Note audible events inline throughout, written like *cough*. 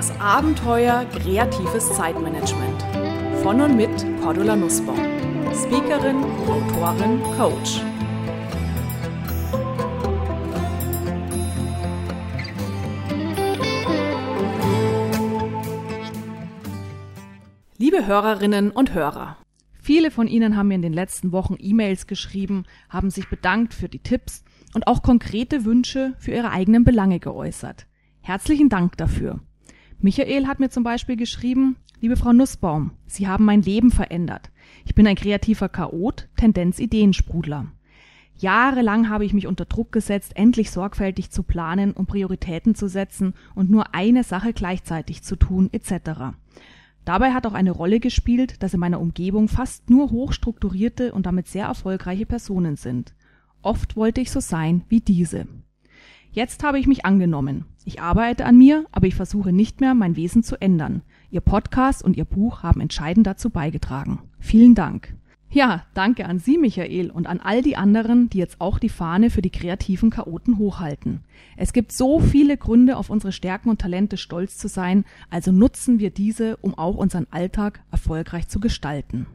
Das Abenteuer kreatives Zeitmanagement. Von und mit Cordula Nussbaum. Speakerin, Autorin, Coach. Liebe Hörerinnen und Hörer, Viele von Ihnen haben mir in den letzten Wochen E-Mails geschrieben, haben sich bedankt für die Tipps und auch konkrete Wünsche für ihre eigenen Belange geäußert. Herzlichen Dank dafür. Michael hat mir zum Beispiel geschrieben, liebe Frau Nussbaum, Sie haben mein Leben verändert. Ich bin ein kreativer Chaot, Tendenz Ideensprudler. Jahrelang habe ich mich unter Druck gesetzt, endlich sorgfältig zu planen und Prioritäten zu setzen und nur eine Sache gleichzeitig zu tun, etc. Dabei hat auch eine Rolle gespielt, dass in meiner Umgebung fast nur hochstrukturierte und damit sehr erfolgreiche Personen sind. Oft wollte ich so sein wie diese. Jetzt habe ich mich angenommen. Ich arbeite an mir, aber ich versuche nicht mehr, mein Wesen zu ändern. Ihr Podcast und Ihr Buch haben entscheidend dazu beigetragen. Vielen Dank. Ja, danke an Sie, Michael, und an all die anderen, die jetzt auch die Fahne für die kreativen Chaoten hochhalten. Es gibt so viele Gründe, auf unsere Stärken und Talente stolz zu sein, also nutzen wir diese, um auch unseren Alltag erfolgreich zu gestalten.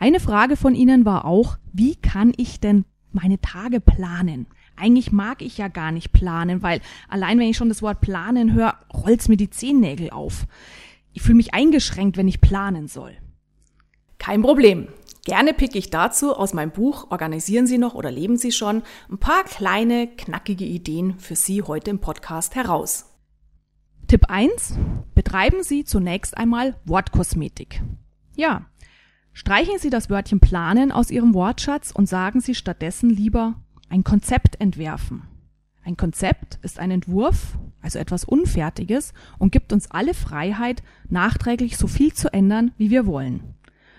Eine Frage von Ihnen war auch, wie kann ich denn meine Tage planen? Eigentlich mag ich ja gar nicht planen, weil allein wenn ich schon das Wort planen höre, rollt's mir die Zehennägel auf. Ich fühle mich eingeschränkt, wenn ich planen soll. Kein Problem. Gerne picke ich dazu aus meinem Buch Organisieren Sie noch oder leben Sie schon ein paar kleine, knackige Ideen für Sie heute im Podcast heraus. Tipp 1. Betreiben Sie zunächst einmal Wortkosmetik. Ja, streichen Sie das Wörtchen planen aus Ihrem Wortschatz und sagen Sie stattdessen lieber ein Konzept entwerfen. Ein Konzept ist ein Entwurf, also etwas Unfertiges, und gibt uns alle Freiheit, nachträglich so viel zu ändern, wie wir wollen.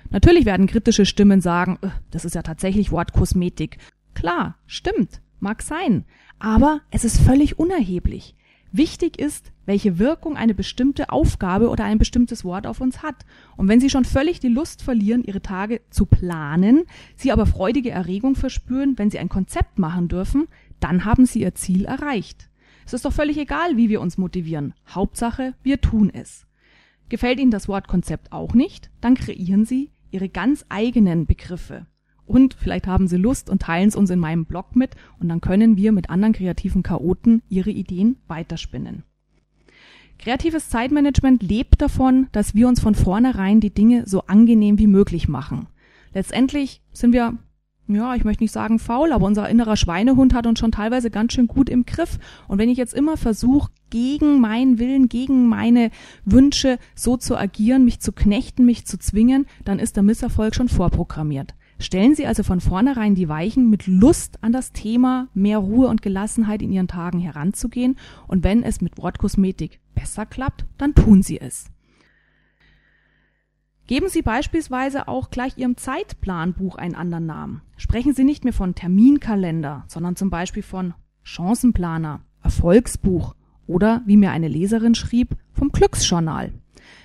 Natürlich werden kritische Stimmen sagen, äh, das ist ja tatsächlich Wortkosmetik. Klar, stimmt, mag sein, aber es ist völlig unerheblich. Wichtig ist, welche Wirkung eine bestimmte Aufgabe oder ein bestimmtes Wort auf uns hat. Und wenn Sie schon völlig die Lust verlieren, Ihre Tage zu planen, Sie aber freudige Erregung verspüren, wenn Sie ein Konzept machen dürfen, dann haben Sie Ihr Ziel erreicht. Es ist doch völlig egal, wie wir uns motivieren. Hauptsache, wir tun es. Gefällt Ihnen das Wort Konzept auch nicht? Dann kreieren Sie ihre ganz eigenen Begriffe. Und vielleicht haben sie Lust und teilen es uns in meinem Blog mit und dann können wir mit anderen kreativen Chaoten ihre Ideen weiterspinnen. Kreatives Zeitmanagement lebt davon, dass wir uns von vornherein die Dinge so angenehm wie möglich machen. Letztendlich sind wir ja, ich möchte nicht sagen faul, aber unser innerer Schweinehund hat uns schon teilweise ganz schön gut im Griff. Und wenn ich jetzt immer versuche, gegen meinen Willen, gegen meine Wünsche so zu agieren, mich zu knechten, mich zu zwingen, dann ist der Misserfolg schon vorprogrammiert. Stellen Sie also von vornherein die Weichen, mit Lust an das Thema mehr Ruhe und Gelassenheit in Ihren Tagen heranzugehen. Und wenn es mit Wortkosmetik besser klappt, dann tun Sie es. Geben Sie beispielsweise auch gleich Ihrem Zeitplanbuch einen anderen Namen. Sprechen Sie nicht mehr von Terminkalender, sondern zum Beispiel von Chancenplaner, Erfolgsbuch oder, wie mir eine Leserin schrieb, vom Glücksjournal.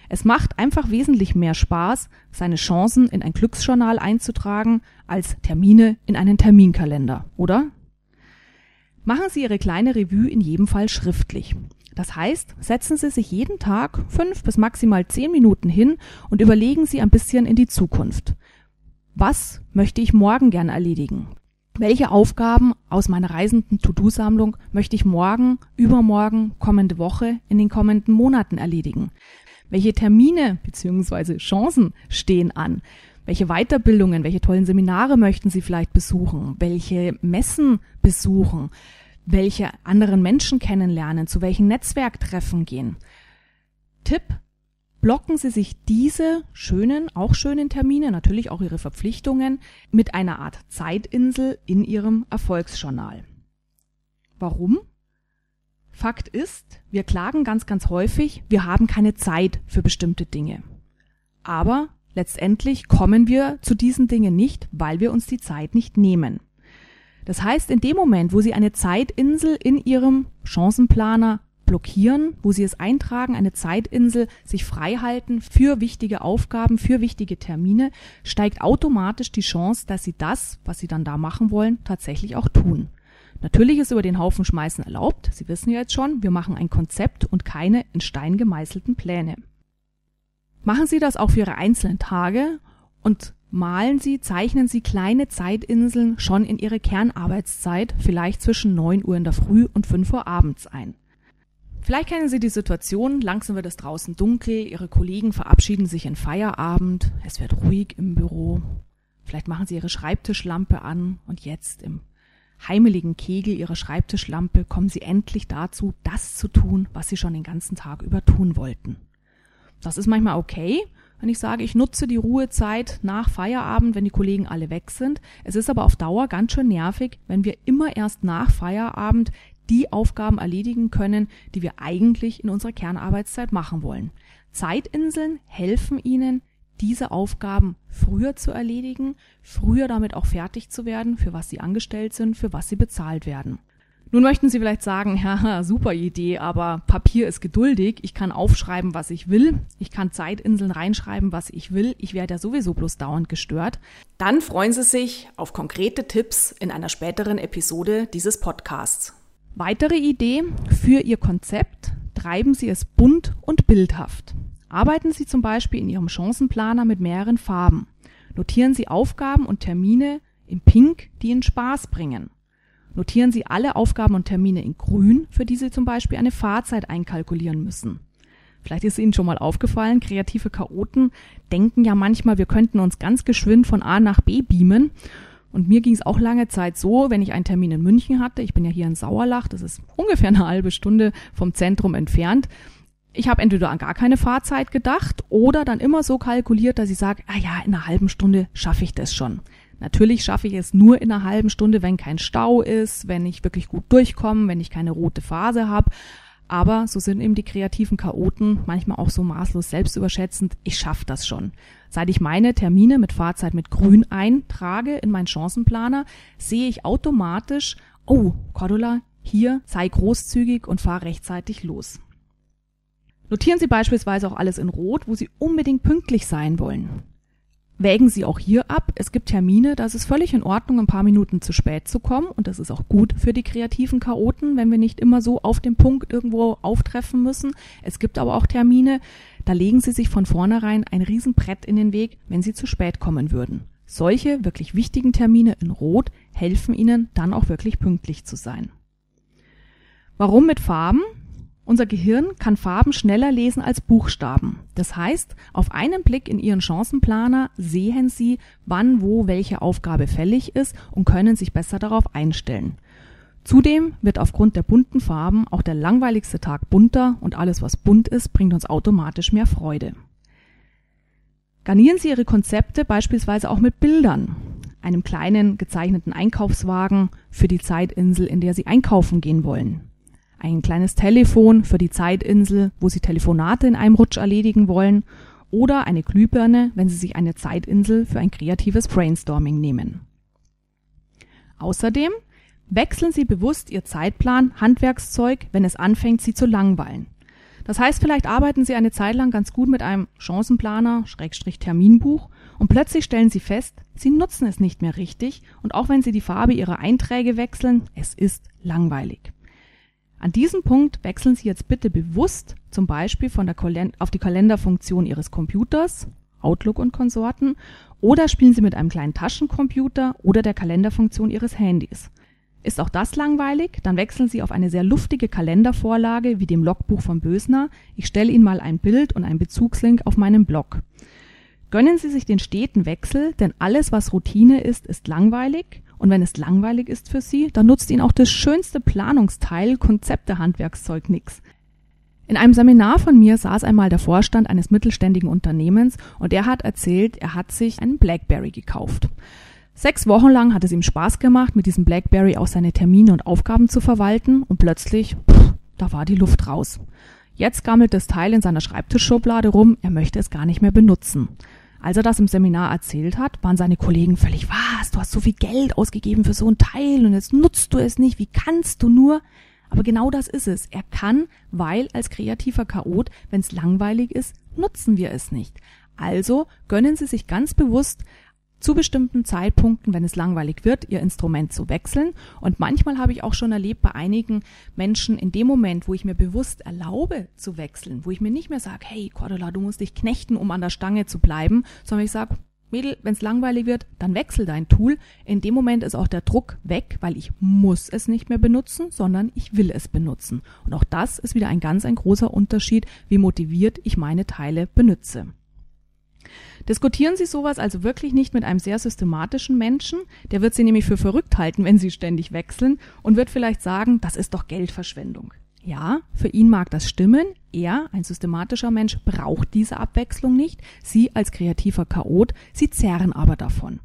Es macht einfach wesentlich mehr Spaß, seine Chancen in ein Glücksjournal einzutragen, als Termine in einen Terminkalender, oder? Machen Sie Ihre kleine Revue in jedem Fall schriftlich. Das heißt, setzen Sie sich jeden Tag fünf bis maximal zehn Minuten hin und überlegen Sie ein bisschen in die Zukunft. Was möchte ich morgen gern erledigen? Welche Aufgaben aus meiner reisenden To-Do-Sammlung möchte ich morgen, übermorgen, kommende Woche, in den kommenden Monaten erledigen? Welche Termine bzw. Chancen stehen an? Welche Weiterbildungen, welche tollen Seminare möchten Sie vielleicht besuchen? Welche Messen besuchen? welche anderen Menschen kennenlernen, zu welchen Netzwerktreffen gehen. Tipp, blocken Sie sich diese schönen, auch schönen Termine, natürlich auch Ihre Verpflichtungen, mit einer Art Zeitinsel in Ihrem Erfolgsjournal. Warum? Fakt ist, wir klagen ganz, ganz häufig, wir haben keine Zeit für bestimmte Dinge. Aber letztendlich kommen wir zu diesen Dingen nicht, weil wir uns die Zeit nicht nehmen. Das heißt, in dem Moment, wo Sie eine Zeitinsel in Ihrem Chancenplaner blockieren, wo Sie es eintragen, eine Zeitinsel sich freihalten für wichtige Aufgaben, für wichtige Termine, steigt automatisch die Chance, dass Sie das, was Sie dann da machen wollen, tatsächlich auch tun. Natürlich ist über den Haufen schmeißen erlaubt. Sie wissen ja jetzt schon, wir machen ein Konzept und keine in Stein gemeißelten Pläne. Machen Sie das auch für Ihre einzelnen Tage und malen Sie, zeichnen Sie kleine Zeitinseln schon in Ihre Kernarbeitszeit, vielleicht zwischen 9 Uhr in der Früh und 5 Uhr abends ein. Vielleicht kennen Sie die Situation, langsam wird es draußen dunkel, Ihre Kollegen verabschieden sich in Feierabend, es wird ruhig im Büro. Vielleicht machen Sie Ihre Schreibtischlampe an und jetzt im heimeligen Kegel Ihrer Schreibtischlampe kommen Sie endlich dazu, das zu tun, was Sie schon den ganzen Tag über tun wollten. Das ist manchmal okay, wenn ich sage, ich nutze die Ruhezeit nach Feierabend, wenn die Kollegen alle weg sind. Es ist aber auf Dauer ganz schön nervig, wenn wir immer erst nach Feierabend die Aufgaben erledigen können, die wir eigentlich in unserer Kernarbeitszeit machen wollen. Zeitinseln helfen Ihnen, diese Aufgaben früher zu erledigen, früher damit auch fertig zu werden, für was Sie angestellt sind, für was Sie bezahlt werden. Nun möchten Sie vielleicht sagen, *laughs* haha, super Idee, aber Papier ist geduldig. Ich kann aufschreiben, was ich will. Ich kann Zeitinseln reinschreiben, was ich will. Ich werde ja sowieso bloß dauernd gestört. Dann freuen Sie sich auf konkrete Tipps in einer späteren Episode dieses Podcasts. Weitere Idee für Ihr Konzept. Treiben Sie es bunt und bildhaft. Arbeiten Sie zum Beispiel in Ihrem Chancenplaner mit mehreren Farben. Notieren Sie Aufgaben und Termine in Pink, die Ihnen Spaß bringen. Notieren Sie alle Aufgaben und Termine in grün, für die Sie zum Beispiel eine Fahrzeit einkalkulieren müssen. Vielleicht ist Ihnen schon mal aufgefallen, kreative Chaoten denken ja manchmal, wir könnten uns ganz geschwind von A nach B beamen. Und mir ging es auch lange Zeit so, wenn ich einen Termin in München hatte, ich bin ja hier in Sauerlach, das ist ungefähr eine halbe Stunde vom Zentrum entfernt, ich habe entweder an gar keine Fahrzeit gedacht oder dann immer so kalkuliert, dass ich sage, ah ja, in einer halben Stunde schaffe ich das schon. Natürlich schaffe ich es nur in einer halben Stunde, wenn kein Stau ist, wenn ich wirklich gut durchkomme, wenn ich keine rote Phase habe. Aber so sind eben die kreativen Chaoten manchmal auch so maßlos selbstüberschätzend. Ich schaffe das schon. Seit ich meine Termine mit Fahrzeit mit Grün eintrage in meinen Chancenplaner, sehe ich automatisch, oh, Cordula, hier sei großzügig und fahr rechtzeitig los. Notieren Sie beispielsweise auch alles in Rot, wo Sie unbedingt pünktlich sein wollen wägen Sie auch hier ab. Es gibt Termine, da ist es völlig in Ordnung, ein paar Minuten zu spät zu kommen. Und das ist auch gut für die kreativen Chaoten, wenn wir nicht immer so auf dem Punkt irgendwo auftreffen müssen. Es gibt aber auch Termine, da legen Sie sich von vornherein ein Riesenbrett in den Weg, wenn Sie zu spät kommen würden. Solche wirklich wichtigen Termine in Rot helfen Ihnen dann auch wirklich pünktlich zu sein. Warum mit Farben? Unser Gehirn kann Farben schneller lesen als Buchstaben. Das heißt, auf einen Blick in Ihren Chancenplaner sehen Sie, wann wo welche Aufgabe fällig ist und können sich besser darauf einstellen. Zudem wird aufgrund der bunten Farben auch der langweiligste Tag bunter und alles, was bunt ist, bringt uns automatisch mehr Freude. Garnieren Sie Ihre Konzepte beispielsweise auch mit Bildern, einem kleinen gezeichneten Einkaufswagen für die Zeitinsel, in der Sie einkaufen gehen wollen ein kleines Telefon für die Zeitinsel, wo Sie Telefonate in einem Rutsch erledigen wollen, oder eine Glühbirne, wenn Sie sich eine Zeitinsel für ein kreatives Brainstorming nehmen. Außerdem wechseln Sie bewusst Ihr Zeitplan, Handwerkszeug, wenn es anfängt, Sie zu langweilen. Das heißt, vielleicht arbeiten Sie eine Zeit lang ganz gut mit einem Chancenplaner, Schrägstrich Terminbuch und plötzlich stellen Sie fest, Sie nutzen es nicht mehr richtig und auch wenn Sie die Farbe Ihrer Einträge wechseln, es ist langweilig. An diesem Punkt wechseln Sie jetzt bitte bewusst zum Beispiel von der auf die Kalenderfunktion Ihres Computers, Outlook und Konsorten, oder spielen Sie mit einem kleinen Taschencomputer oder der Kalenderfunktion Ihres Handys. Ist auch das langweilig? Dann wechseln Sie auf eine sehr luftige Kalendervorlage wie dem Logbuch von Bösner. Ich stelle Ihnen mal ein Bild und einen Bezugslink auf meinem Blog. Gönnen Sie sich den steten Wechsel, denn alles, was Routine ist, ist langweilig und wenn es langweilig ist für Sie, dann nutzt Ihnen auch das schönste Planungsteil, Konzepte-Handwerkszeug nix. In einem Seminar von mir saß einmal der Vorstand eines mittelständigen Unternehmens und er hat erzählt, er hat sich einen Blackberry gekauft. Sechs Wochen lang hat es ihm Spaß gemacht, mit diesem Blackberry auch seine Termine und Aufgaben zu verwalten und plötzlich, pff, da war die Luft raus. Jetzt gammelt das Teil in seiner Schreibtischschublade rum, er möchte es gar nicht mehr benutzen. Als er das im Seminar erzählt hat, waren seine Kollegen völlig, was, du hast so viel Geld ausgegeben für so ein Teil und jetzt nutzt du es nicht, wie kannst du nur? Aber genau das ist es. Er kann, weil als kreativer Chaot, wenn es langweilig ist, nutzen wir es nicht. Also gönnen Sie sich ganz bewusst zu bestimmten Zeitpunkten, wenn es langweilig wird, ihr Instrument zu wechseln. Und manchmal habe ich auch schon erlebt bei einigen Menschen in dem Moment, wo ich mir bewusst erlaube zu wechseln, wo ich mir nicht mehr sage, hey Cordula, du musst dich knechten, um an der Stange zu bleiben, sondern ich sage, Mädel, wenn es langweilig wird, dann wechsel dein Tool. In dem Moment ist auch der Druck weg, weil ich muss es nicht mehr benutzen, sondern ich will es benutzen. Und auch das ist wieder ein ganz ein großer Unterschied, wie motiviert ich meine Teile benutze. Diskutieren Sie sowas also wirklich nicht mit einem sehr systematischen Menschen, der wird Sie nämlich für verrückt halten, wenn Sie ständig wechseln und wird vielleicht sagen, das ist doch Geldverschwendung. Ja, für ihn mag das stimmen. Er, ein systematischer Mensch, braucht diese Abwechslung nicht. Sie als kreativer Chaot, sie zerren aber davon.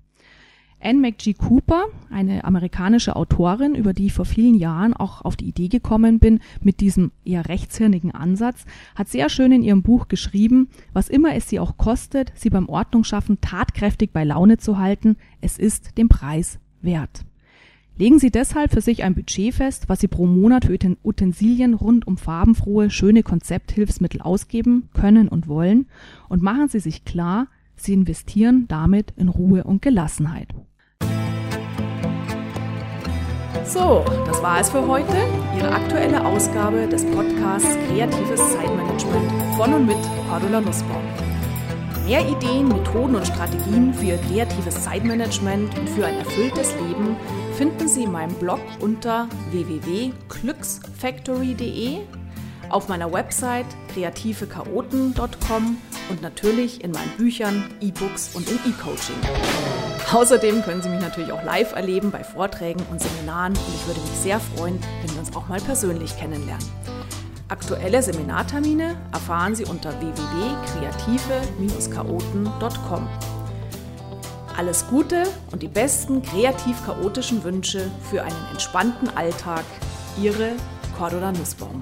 Anne McG. Cooper, eine amerikanische Autorin, über die ich vor vielen Jahren auch auf die Idee gekommen bin, mit diesem eher rechtshirnigen Ansatz, hat sehr schön in ihrem Buch geschrieben, was immer es sie auch kostet, sie beim Ordnungsschaffen tatkräftig bei Laune zu halten, es ist den Preis wert. Legen Sie deshalb für sich ein Budget fest, was Sie pro Monat für Utensilien rund um farbenfrohe, schöne Konzepthilfsmittel ausgeben können und wollen und machen Sie sich klar, Sie investieren damit in Ruhe und Gelassenheit. So, das war es für heute. Ihre aktuelle Ausgabe des Podcasts Kreatives Zeitmanagement von und mit Cordula Nussbaum. Mehr Ideen, Methoden und Strategien für Ihr kreatives Zeitmanagement und für ein erfülltes Leben finden Sie in meinem Blog unter www.glücksfactory.de, auf meiner Website kreativechaoten.com und natürlich in meinen Büchern, E-Books und im E-Coaching. Außerdem können Sie mich natürlich auch live erleben bei Vorträgen und Seminaren und ich würde mich sehr freuen, wenn wir uns auch mal persönlich kennenlernen. Aktuelle Seminartermine erfahren Sie unter www.kreative-chaoten.com. Alles Gute und die besten kreativ-chaotischen Wünsche für einen entspannten Alltag. Ihre Cordula Nussbaum.